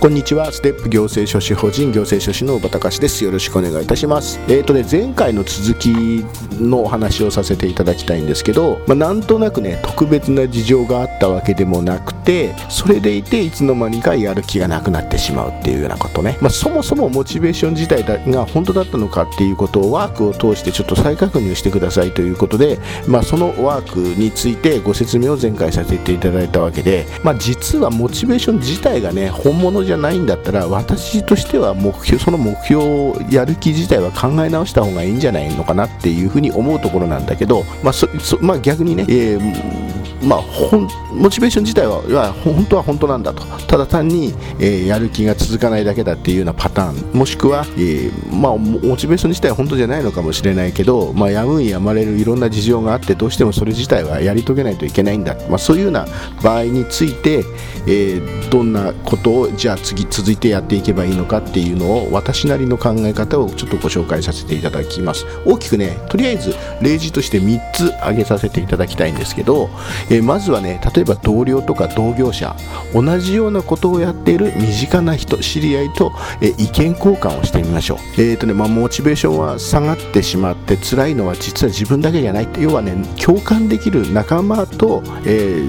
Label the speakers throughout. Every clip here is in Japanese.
Speaker 1: こんにちは。ステップ行政書士法人行政書士の小畑隆です。よろしくお願いいたします。えっ、ー、とね前回の続きのお話をさせていただきたいんですけど、まあ、なんとなくね特別な事情があったわけでもなくてそれでいていつの間にかやる気がなくなってしまうっていうようなことね、まあ、そもそもモチベーション自体が本当だったのかっていうことをワークを通してちょっと再確認してくださいということで、まあ、そのワークについてご説明を前回させていただいたわけで、まあ、実はモチベーション自体がね本物じゃないんだったら私としては目標その目標をやる気自体は考え直した方がいいんじゃないのかなっていうふうに思うところなんだけど、まあまあ、逆にね、えー、まあ、モチベーション自体は本当は本当なんだと。ただ単に、えー、やる気が続かないだけだっていうようなパターン。もしくは、えー、まあ、モチベーション自体は本当じゃないのかもしれないけど、まあ、やむんやまれるいろんな事情があってどうしてもそれ自体はやり遂げないといけないんだ、まあ、そういうような場合について、えどんなことをじゃあ次続いてやっていけばいいのかっていうのを私なりの考え方をちょっとご紹介させていただきます。大きくねとりあえず例示として3つ挙げさせていただきたいんですけど、えー、まずはね例えばえば同僚とか同業者同じようなことをやっている身近な人知り合いと、え、意見交換をしてみましょう。えっ、ー、とねまあモチベーションは下がってしまって辛いのは実は自分だけじゃない。要はね共感できる仲間と、え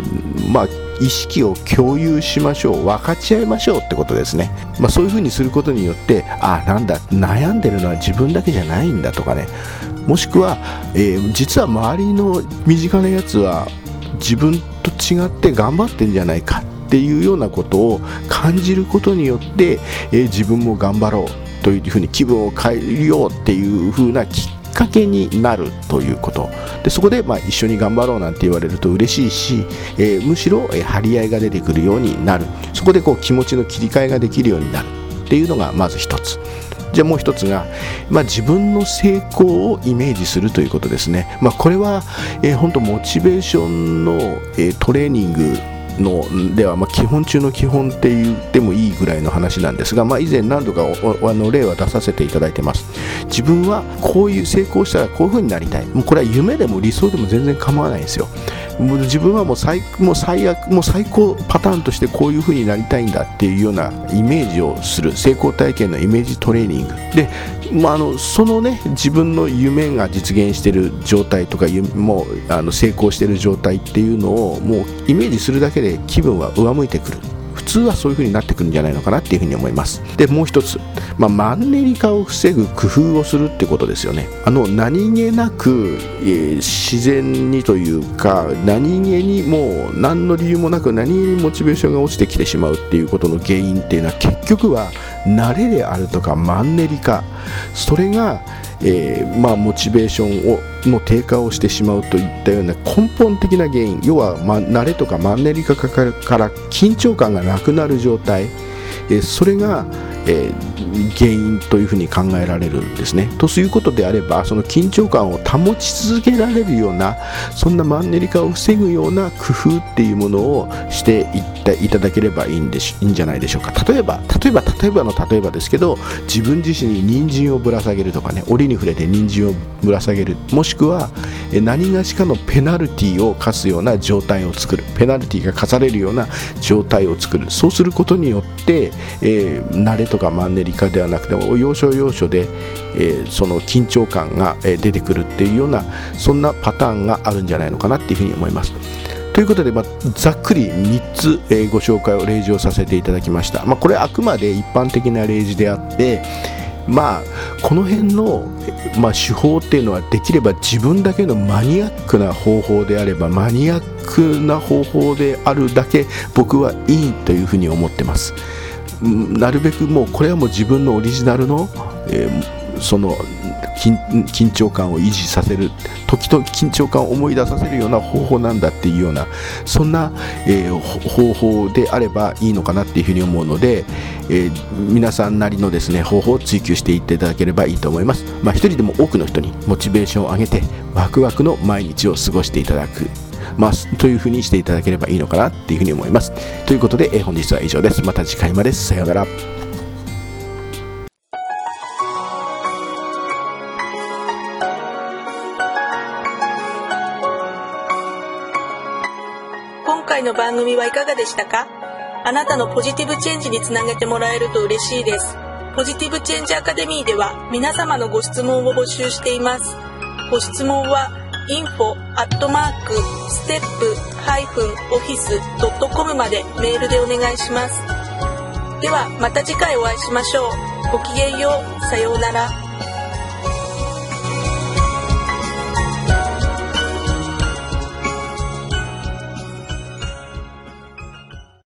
Speaker 1: まあ意識を共有しましょう。分かち合いましょうってことですね、まあ、そういうふうにすることによってあなんだ悩んでるのは自分だけじゃないんだとかね。もしくは、えー、実は周りの身近なやつは自分と違って頑張ってんじゃないかっていうようなことを感じることによって、えー、自分も頑張ろうというふうに気分を変えようっていうふうなきっかけになるということ。でそこでまあ一緒に頑張ろうなんて言われると嬉しいし、えー、むしろ、え張り合いが出てくるようになる。そこでこう気持ちの切り替えができるようになるっていうのがまず一つ。じゃあもう一つが、まあ、自分の成功をイメージするということですね、まあ、これは、えー、本当モチベーションの、えー、トレーニングのでは、まあ、基本中の基本って言ってもいいぐらいの話なんですが、まあ、以前何度かあの例は出させていただいてます。自分はこういう成功したらこういう風になりたい。もうこれは夢でも理想でも全然構わないんですよ。もう自分はもう最もう最悪もう最高パターンとしてこういう風になりたいんだっていうようなイメージをする成功体験のイメージトレーニング。で、まあ、あのそのね自分の夢が実現している状態とかもうあの成功している状態っていうのをもうイメージするだけで気分は上向いてくる。通はそういう風になってくるんじゃないのかなっていうふうに思います。でもう一つ、まあ、マンネリ化を防ぐ工夫をするってことですよね。あの何気なく、えー、自然にというか何気にもう何の理由もなく何気にモチベーションが落ちてきてしまうっていうことの原因っていうのは結局は慣れであるとかマンネリ化。それがえー、まあ、モチベーションをの低下をしてしまうといったような根本的な原因要は、ま慣れとかマンネリ化から緊張感がなくなる状態、えー、それがえー、原因というふうに考えられるんですね。ということであればその緊張感を保ち続けられるようなそんなマンネリ化を防ぐような工夫っていうものをしていっていただければいいんでしいいんじゃないでしょうか。例えば例えば例えばの例えばですけど自分自身に人参をぶら下げるとかね折に触れて人参をぶら下げるもしくは何がしかのペナルティを課すような状態を作るペナルティが課されるような状態を作るそうすることによって、えー、慣れとかマンネリ化ではなくても要所要所で、えー、その緊張感が出てくるっていうようなそんなパターンがあるんじゃないのかなっていうふうに思います。ということで、まあ、ざっくり3つ、えー、ご紹介を例示をさせていただきました。まあ、これあくまで一般的な例示であって、まあこの辺の、まあ、手法っていうのはできれば自分だけのマニアックな方法であればマニアックな方法であるだけ僕はいいというふうに思ってますなるべくもうこれはもう自分のオリジナルの、えー、その緊張感を維持させる時と緊張感を思い出させるような方法なんだっていうようなそんな、えー、方法であればいいのかなっていうふうに思うので、えー、皆さんなりのですね方法を追求していっていただければいいと思います。まあ、一人でも多くの人にモチベーションを上げてワクワクの毎日を過ごしていただくます。というふうにしていただければいいのかなっていうふうに思います。ということで、え、本日は以上です。また次回まで。さようなら。
Speaker 2: 今回の番組はいかがでしたか？あなたのポジティブチェンジにつなげてもらえると嬉しいです。ポジティブチェンジアカデミーでは皆様のご質問を募集しています。ご質問は info アットマークステップハイフンオフィスドットコムまでメールでお願いします。ではまた次回お会いしましょう。ごきげんよう。さようなら。